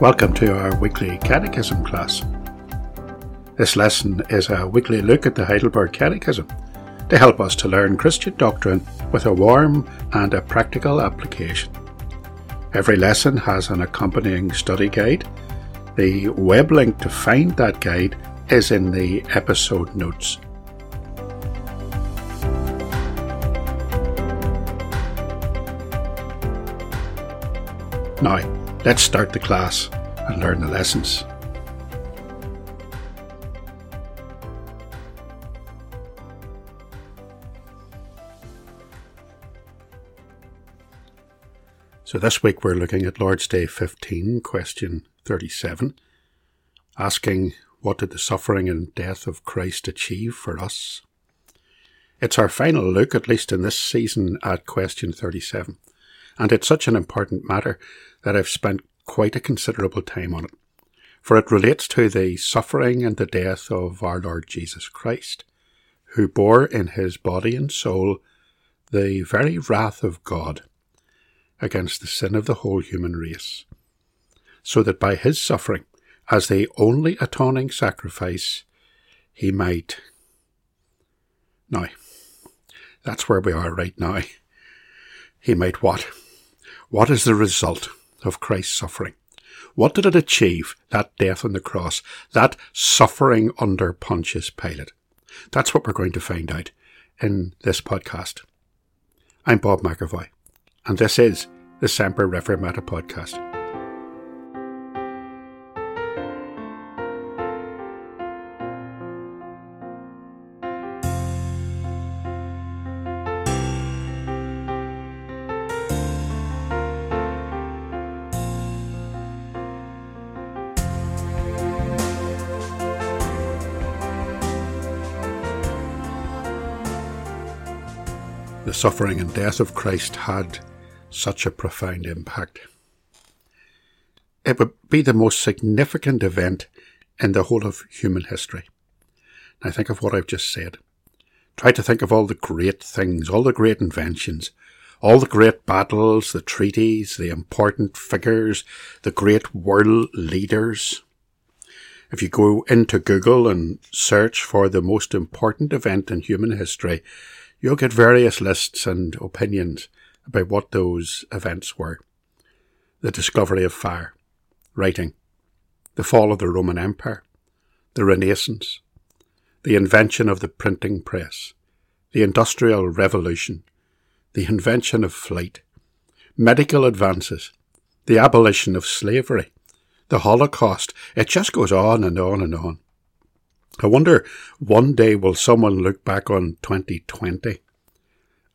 Welcome to our weekly Catechism class. This lesson is a weekly look at the Heidelberg Catechism to help us to learn Christian doctrine with a warm and a practical application. Every lesson has an accompanying study guide. The web link to find that guide is in the episode notes. Now, let's start the class and learn the lessons. So this week we're looking at Lord's Day 15, question 37, asking what did the suffering and death of Christ achieve for us? It's our final look, at least in this season, at question 37, and it's such an important matter that I've spent quite a considerable time on it, for it relates to the suffering and the death of our Lord Jesus Christ, who bore in his body and soul the very wrath of God against the sin of the whole human race, so that by his suffering, as the only atoning sacrifice, he might. Now, that's where we are right now. He might what? What is the result of Christ's suffering. What did it achieve, that death on the cross, that suffering under Pontius Pilate? That's what we're going to find out in this podcast. I'm Bob McAvoy, and this is the Semper Reformata podcast. Suffering and death of Christ had such a profound impact. It would be the most significant event in the whole of human history. Now think of what I've just said. Try to think of all the great things, all the great inventions, all the great battles, the treaties, the important figures, the great world leaders. If you go into Google and search for the most important event in human history, you'll get various lists and opinions about what those events were. The discovery of fire, writing, the fall of the Roman Empire, the Renaissance, the invention of the printing press, the Industrial Revolution, the invention of flight, medical advances, the abolition of slavery, the Holocaust. It just goes on and on and on. I wonder one day will someone look back on 2020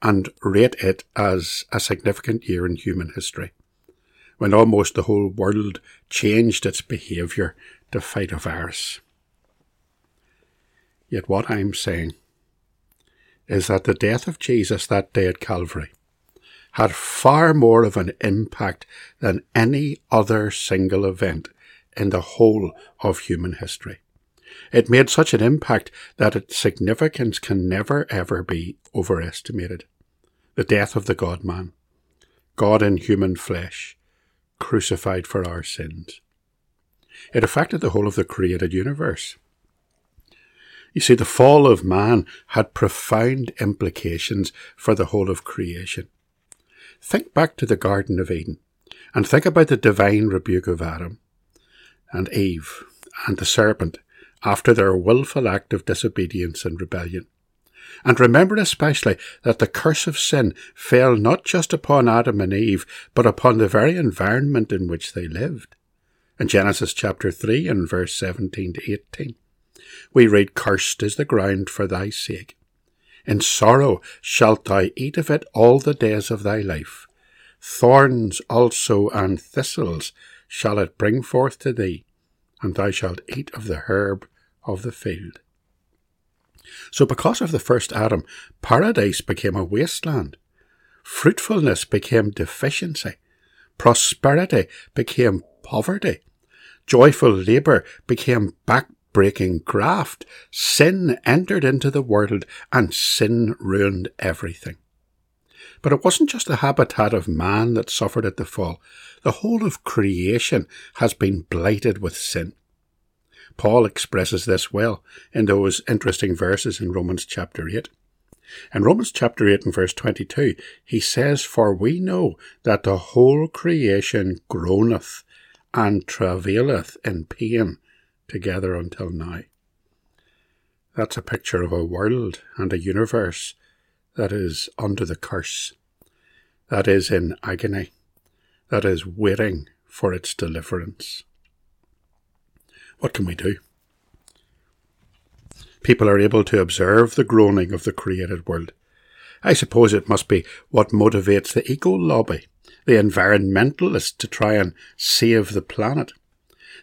and rate it as a significant year in human history, when almost the whole world changed its behaviour to fight a virus. Yet what I'm saying is that the death of Jesus that day at Calvary had far more of an impact than any other single event in the whole of human history. It made such an impact that its significance can never ever be overestimated. The death of the God man, God in human flesh, crucified for our sins. It affected the whole of the created universe. You see, the fall of man had profound implications for the whole of creation. Think back to the Garden of Eden and think about the divine rebuke of Adam and Eve and the serpent after their wilful act of disobedience and rebellion. And remember especially that the curse of sin fell not just upon Adam and Eve, but upon the very environment in which they lived. In Genesis chapter 3 and verse 17 to 18, we read, Cursed is the ground for thy sake. In sorrow shalt thou eat of it all the days of thy life. Thorns also and thistles shall it bring forth to thee, and thou shalt eat of the herb of the field. So, because of the first Adam, paradise became a wasteland. Fruitfulness became deficiency. Prosperity became poverty. Joyful labour became back-breaking graft. Sin entered into the world and sin ruined everything. But it wasn't just the habitat of man that suffered at the fall. The whole of creation has been blighted with sin. Paul expresses this well in those interesting verses in Romans chapter 8. In Romans chapter 8 and verse 22, he says, For we know that the whole creation groaneth and travaileth in pain together until now. That's a picture of a world and a universe that is under the curse, that is in agony, that is waiting for its deliverance. What can we do? People are able to observe the groaning of the created world. I suppose it must be what motivates the eco lobby, the environmentalists to try and save the planet.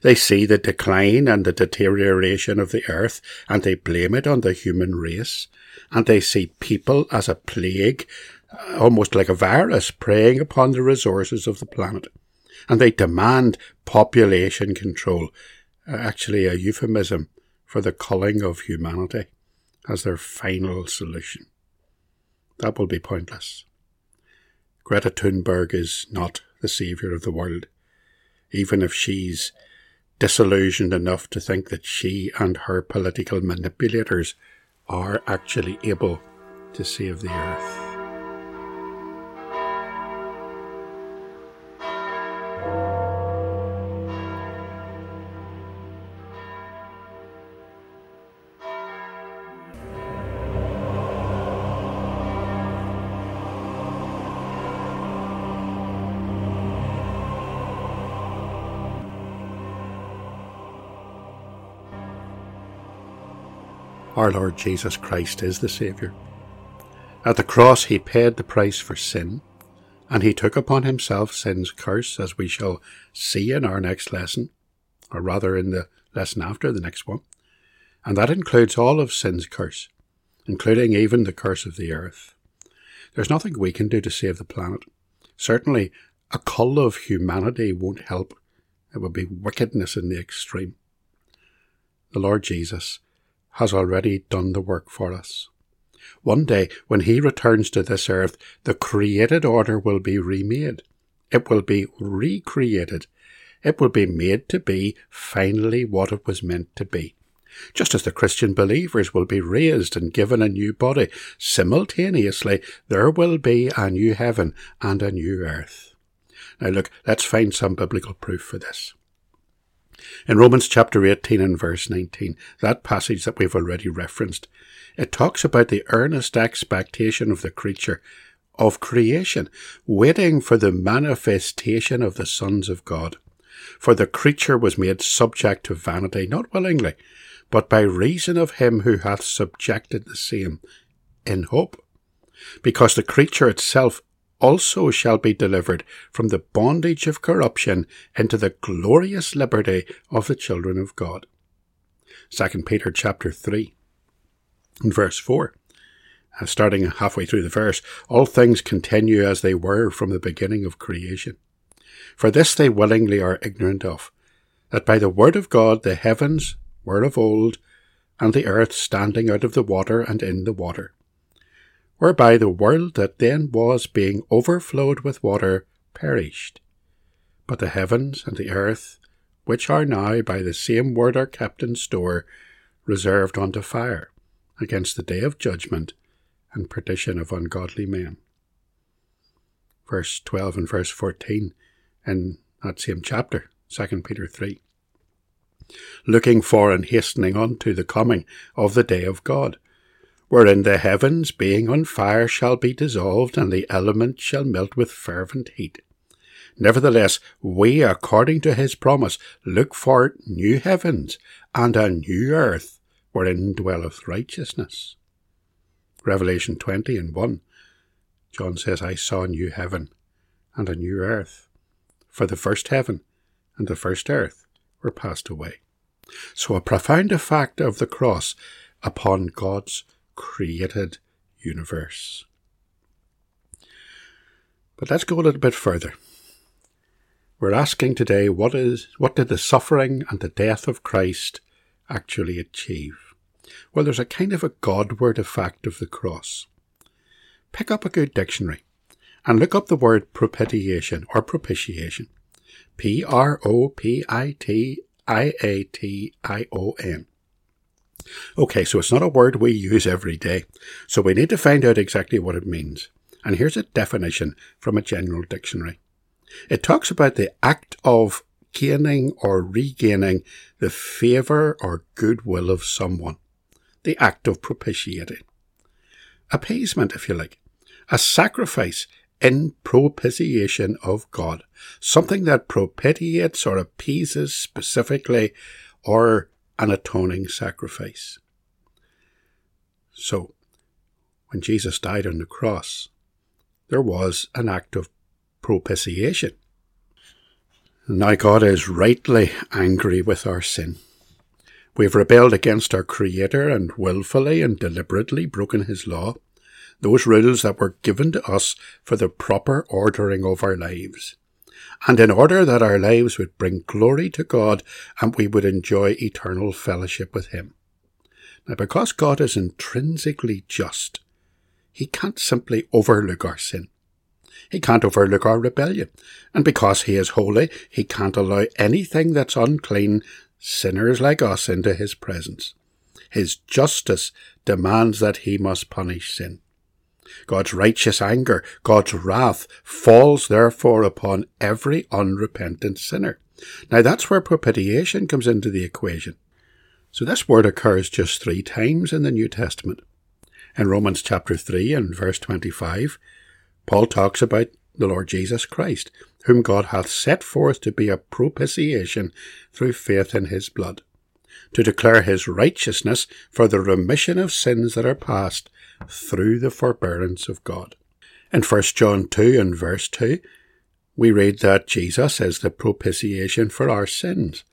They see the decline and the deterioration of the earth and they blame it on the human race. And they see people as a plague, uh, almost like a virus, preying upon the resources of the planet. And they demand population control, actually a euphemism for the culling of humanity as their final solution. That will be pointless. Greta Thunberg is not the saviour of the world, even if she's disillusioned enough to think that she and her political manipulators are actually able to save the earth. Our Lord Jesus Christ is the Saviour. At the cross, he paid the price for sin, and he took upon himself sin's curse, as we shall see in our next lesson, or rather in the lesson after the next one. And that includes all of sin's curse, including even the curse of the earth. There's nothing we can do to save the planet. Certainly, a cull of humanity won't help. It would be wickedness in the extreme. The Lord Jesus has already done the work for us. One day, when he returns to this earth, the created order will be remade. It will be recreated. It will be made to be finally what it was meant to be. Just as the Christian believers will be raised and given a new body, simultaneously there will be a new heaven and a new earth. Now look, let's find some biblical proof for this. In Romans chapter 18 and verse 19, that passage that we've already referenced, it talks about the earnest expectation of the creature, of creation, waiting for the manifestation of the sons of God. For the creature was made subject to vanity, not willingly, but by reason of him who hath subjected the same, in hope. Because the creature itself also shall be delivered from the bondage of corruption into the glorious liberty of the children of God. 2 Peter chapter 3 and verse 4. Uh, starting halfway through the verse, all things continue as they were from the beginning of creation. For this they willingly are ignorant of, that by the word of God the heavens were of old, and the earth standing out of the water and in the water whereby the world that then was being overflowed with water perished. But the heavens and the earth, which are now by the same word are kept in store, reserved unto fire, against the day of judgment and perdition of ungodly men. Verse 12 and verse 14 in that same chapter, 2 Peter 3. Looking for and hastening unto the coming of the day of God, wherein the heavens, being on fire, shall be dissolved, and the elements shall melt with fervent heat. Nevertheless, we, according to his promise, look for new heavens and a new earth, wherein dwelleth righteousness. Revelation 20 and 1. John says, I saw a new heaven and a new earth, for the first heaven and the first earth were passed away. So a profound effect of the cross upon God's created universe. But let's go a little bit further. We're asking today what is what did the suffering and the death of Christ actually achieve? Well, there's a kind of a Godward effect of the cross. Pick up a good dictionary and look up the word propitiation or propitiation. P R O P I T I A T I O N. Okay, so it's not a word we use every day, so we need to find out exactly what it means. And here's a definition from a general dictionary. It talks about the act of gaining or regaining the favour or goodwill of someone, the act of propitiating. Appeasement, if you like, a sacrifice in propitiation of God, something that propitiates or appeases specifically, or an atoning sacrifice. So, when Jesus died on the cross, there was an act of propitiation. Now God is rightly angry with our sin. We've rebelled against our Creator and wilfully and deliberately broken His law, those rules that were given to us for the proper ordering of our lives, and in order that our lives would bring glory to God and we would enjoy eternal fellowship with Him. Now, because God is intrinsically just, he can't simply overlook our sin. He can't overlook our rebellion. And because he is holy, he can't allow anything that's unclean, sinners like us, into his presence. His justice demands that he must punish sin. God's righteous anger, God's wrath, falls therefore upon every unrepentant sinner. Now that's where propitiation comes into the equation. So this word occurs just three times in the New Testament. In Romans chapter 3 and verse 25, Paul talks about the Lord Jesus Christ, whom God hath set forth to be a propitiation through faith in his blood, to declare his righteousness for the remission of sins that are past through the forbearance of God. In 1 John 2 and verse 2, we read that Jesus is the propitiation for our sins,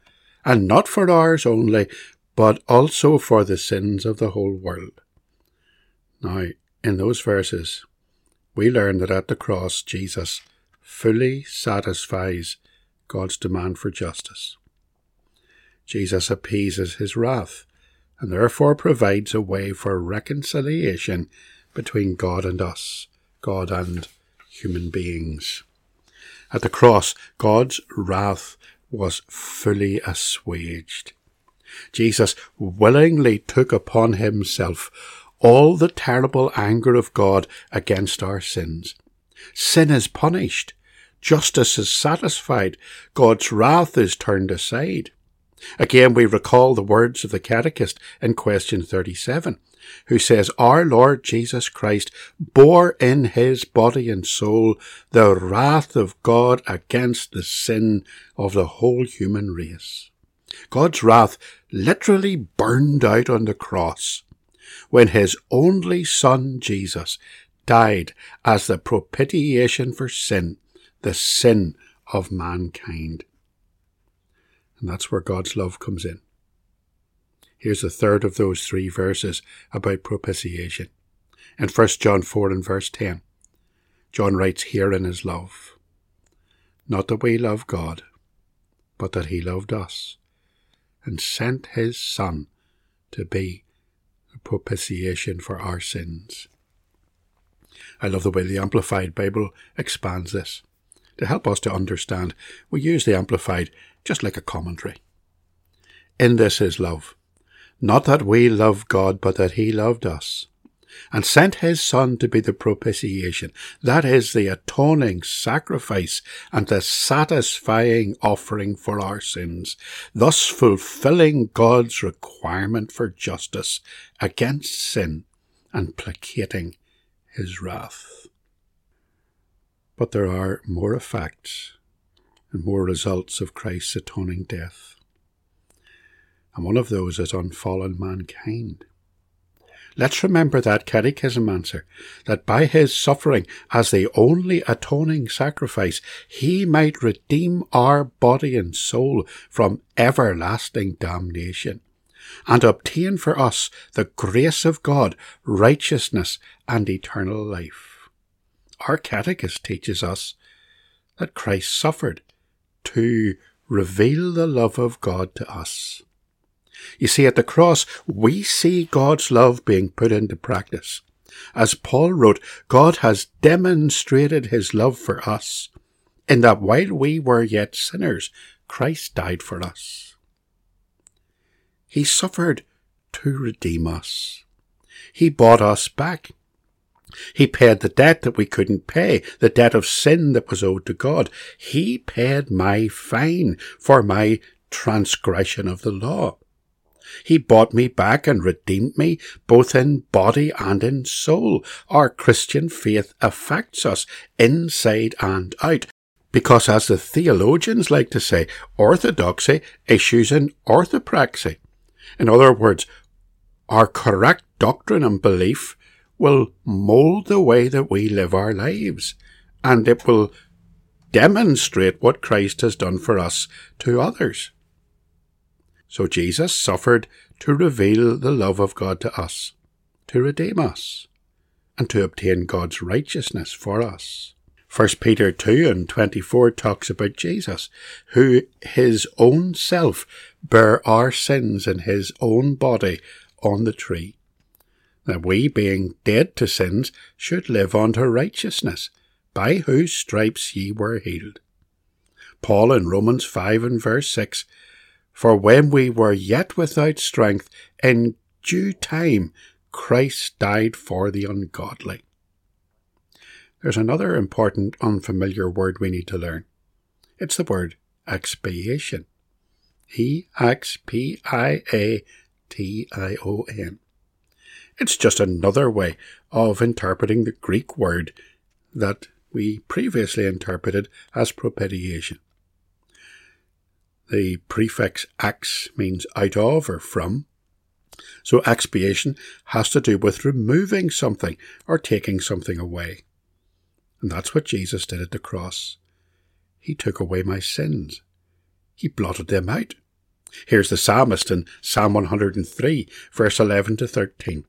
and not for ours only, but also for the sins of the whole world. Now, in those verses, we learn that at the cross, Jesus fully satisfies God's demand for justice. Jesus appeases his wrath and therefore provides a way for reconciliation between God and us, God and human beings. At the cross, God's wrath was fully assuaged. Jesus willingly took upon himself all the terrible anger of God against our sins. Sin is punished. Justice is satisfied. God's wrath is turned aside. Again, we recall the words of the Catechist in question 37, who says, Our Lord Jesus Christ bore in his body and soul the wrath of God against the sin of the whole human race. God's wrath literally burned out on the cross when his only Son Jesus died as the propitiation for sin, the sin of mankind. And that's where God's love comes in. Here's the third of those three verses about propitiation. In 1 John 4 and verse 10, John writes here in his love, Not that we love God, but that he loved us, and sent his Son to be a propitiation for our sins. I love the way the Amplified Bible expands this. To help us to understand, we use the Amplified just like a commentary. In this is love. Not that we love God, but that He loved us and sent his Son to be the propitiation, that is, the atoning sacrifice and the satisfying offering for our sins, thus fulfilling God's requirement for justice against sin and placating his wrath. But there are more effects and more results of Christ's atoning death. And one of those is on fallen mankind. Let's remember that catechism answer, that by his suffering as the only atoning sacrifice, he might redeem our body and soul from everlasting damnation, and obtain for us the grace of God, righteousness, and eternal life. Our catechist teaches us that Christ suffered to reveal the love of God to us. You see, at the cross, we see God's love being put into practice. As Paul wrote, God has demonstrated his love for us in that while we were yet sinners, Christ died for us. He suffered to redeem us. He bought us back. He paid the debt that we couldn't pay, the debt of sin that was owed to God. He paid my fine for my transgression of the law. He bought me back and redeemed me both in body and in soul. Our Christian faith affects us inside and out. Because, as the theologians like to say, orthodoxy issues in orthopraxy. In other words, our correct doctrine and belief will mould the way that we live our lives, and it will demonstrate what Christ has done for us to others. So Jesus suffered to reveal the love of God to us, to redeem us, and to obtain God's righteousness for us. 1 Peter 2 and 24 talks about Jesus, who his own self bare our sins in his own body on the tree, that we, being dead to sins, should live unto righteousness, by whose stripes ye were healed. Paul in Romans 5 and verse 6 For when we were yet without strength, in due time Christ died for the ungodly. There's another important unfamiliar word we need to learn. It's the word expiation. E X P I A T I O N. It's just another way of interpreting the Greek word that we previously interpreted as propitiation. The prefix ex means out of or from. So expiation has to do with removing something or taking something away. And that's what Jesus did at the cross. He took away my sins. He blotted them out. Here's the psalmist in Psalm 103, verse 11 to 13.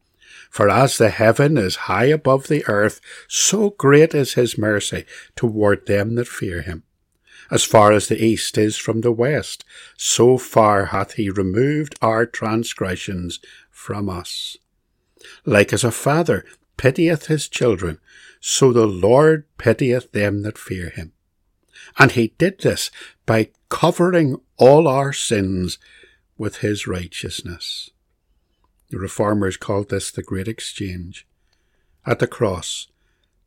For as the heaven is high above the earth, so great is his mercy toward them that fear him. As far as the east is from the west, so far hath he removed our transgressions from us. Like as a father pitieth his children, so the Lord pitieth them that fear him. And he did this by covering all our sins with his righteousness. The Reformers called this the Great Exchange. At the cross,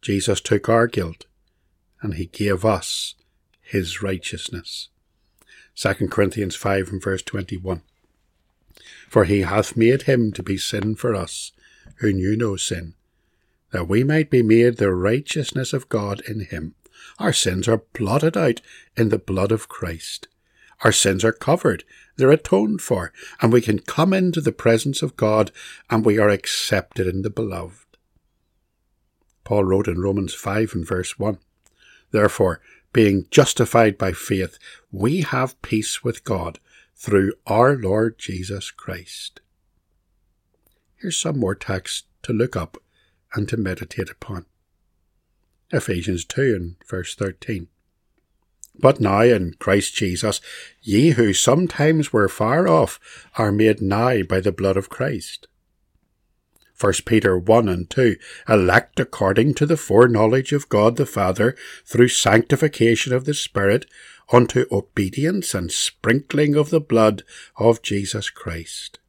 Jesus took our guilt and he gave us his righteousness. 2 Corinthians 5 and verse 21. For he hath made him to be sin for us, who knew no sin, that we might be made the righteousness of God in him. Our sins are blotted out in the blood of Christ. Our sins are covered, they're atoned for, and we can come into the presence of God and we are accepted in the beloved. Paul wrote in Romans 5 and verse 1 Therefore, being justified by faith, we have peace with God through our Lord Jesus Christ. Here's some more text to look up and to meditate upon. Ephesians 2 and verse 13. But now in Christ Jesus, ye who sometimes were far off are made nigh by the blood of Christ. 1 Peter 1 and 2, elect according to the foreknowledge of God the Father, through sanctification of the Spirit, unto obedience and sprinkling of the blood of Jesus Christ.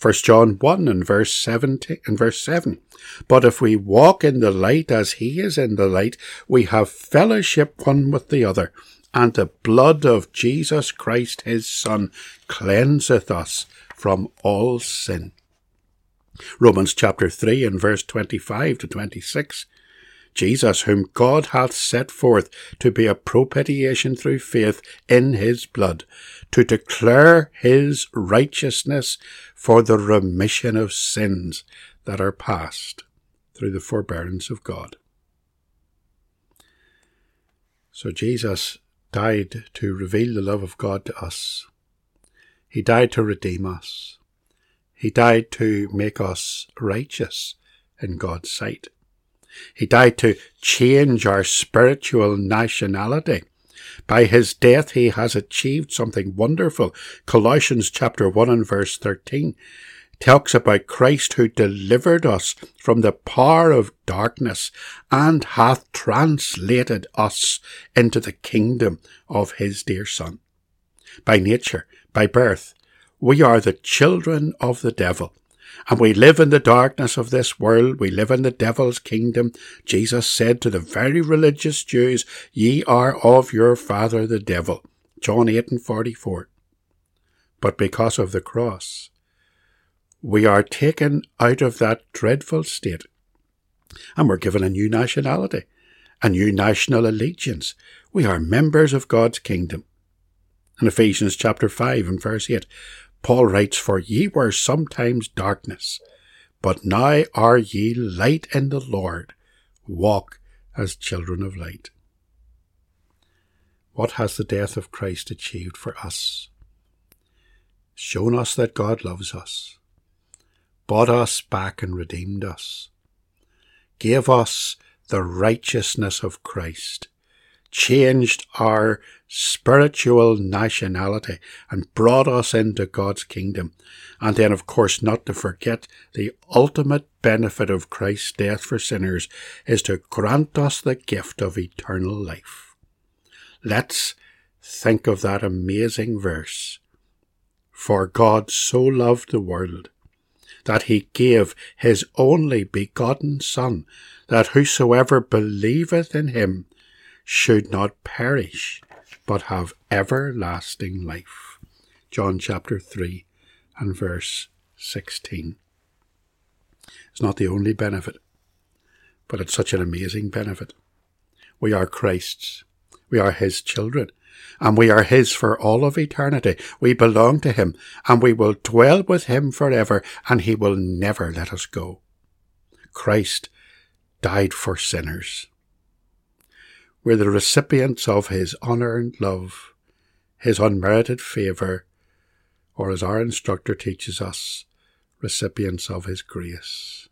1 John 1 and verse 17 and verse 7. But if we walk in the light as he is in the light, we have fellowship one with the other, and the blood of Jesus Christ his Son cleanseth us from all sin. Romans chapter 3 and verse 25 to 26. Jesus, whom God hath set forth to be a propitiation through faith in his blood, to declare his righteousness for the remission of sins that are past through the forbearance of God. So Jesus died to reveal the love of God to us. He died to redeem us. He died to make us righteous in God's sight. He died to change our spiritual nationality. By his death, he has achieved something wonderful. Colossians chapter 1 and verse 13 talks about Christ who delivered us from the power of darkness and hath translated us into the kingdom of his dear Son. By nature, by birth, we are the children of the devil, and we live in the darkness of this world. We live in the devil's kingdom. Jesus said to the very religious Jews, Ye are of your father the devil. John 8 and 44. But because of the cross, we are taken out of that dreadful state and we're given a new nationality, a new national allegiance. We are members of God's kingdom. In Ephesians chapter 5 and verse 8, Paul writes, For ye were sometimes darkness, but now are ye light in the Lord. Walk as children of light. What has the death of Christ achieved for us? Shown us that God loves us bought us back and redeemed us, gave us the righteousness of Christ, changed our spiritual nationality and brought us into God's kingdom. And then, of course, not to forget the ultimate benefit of Christ's death for sinners is to grant us the gift of eternal life. Let's think of that amazing verse. For God so loved the world that he gave his only begotten Son, that whosoever believeth in him should not perish, but have everlasting life. John chapter 3 and verse 16. It's not the only benefit, but it's such an amazing benefit. We are Christ's. We are His children and we are His for all of eternity. We belong to Him, and we will dwell with Him forever, and He will never let us go. Christ died for sinners. We're the recipients of His unearned love, His unmerited favour, or as our instructor teaches us, recipients of His grace.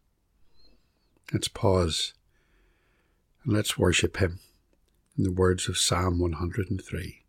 Let's pause and let's worship Him in the words of Psalm 103.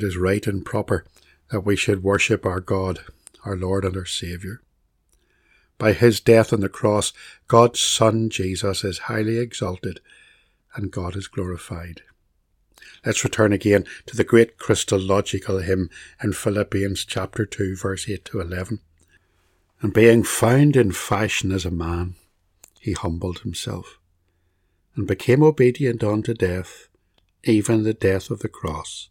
It is right and proper that we should worship our God, our Lord and our Saviour. By his death on the cross, God's Son Jesus is highly exalted and God is glorified. Let's return again to the great Christological hymn in Philippians chapter 2 verse 8 to 11. And being found in fashion as a man, he humbled himself and became obedient unto death, even the death of the cross.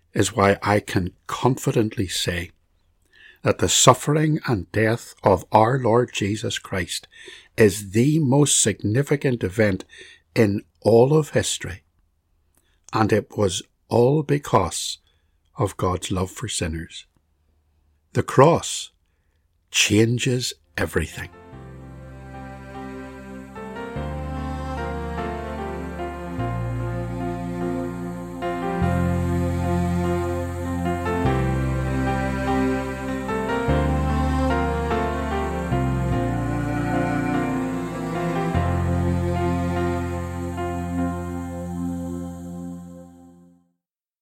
is why I can confidently say that the suffering and death of our Lord Jesus Christ is the most significant event in all of history. And it was all because of God's love for sinners. The cross changes everything.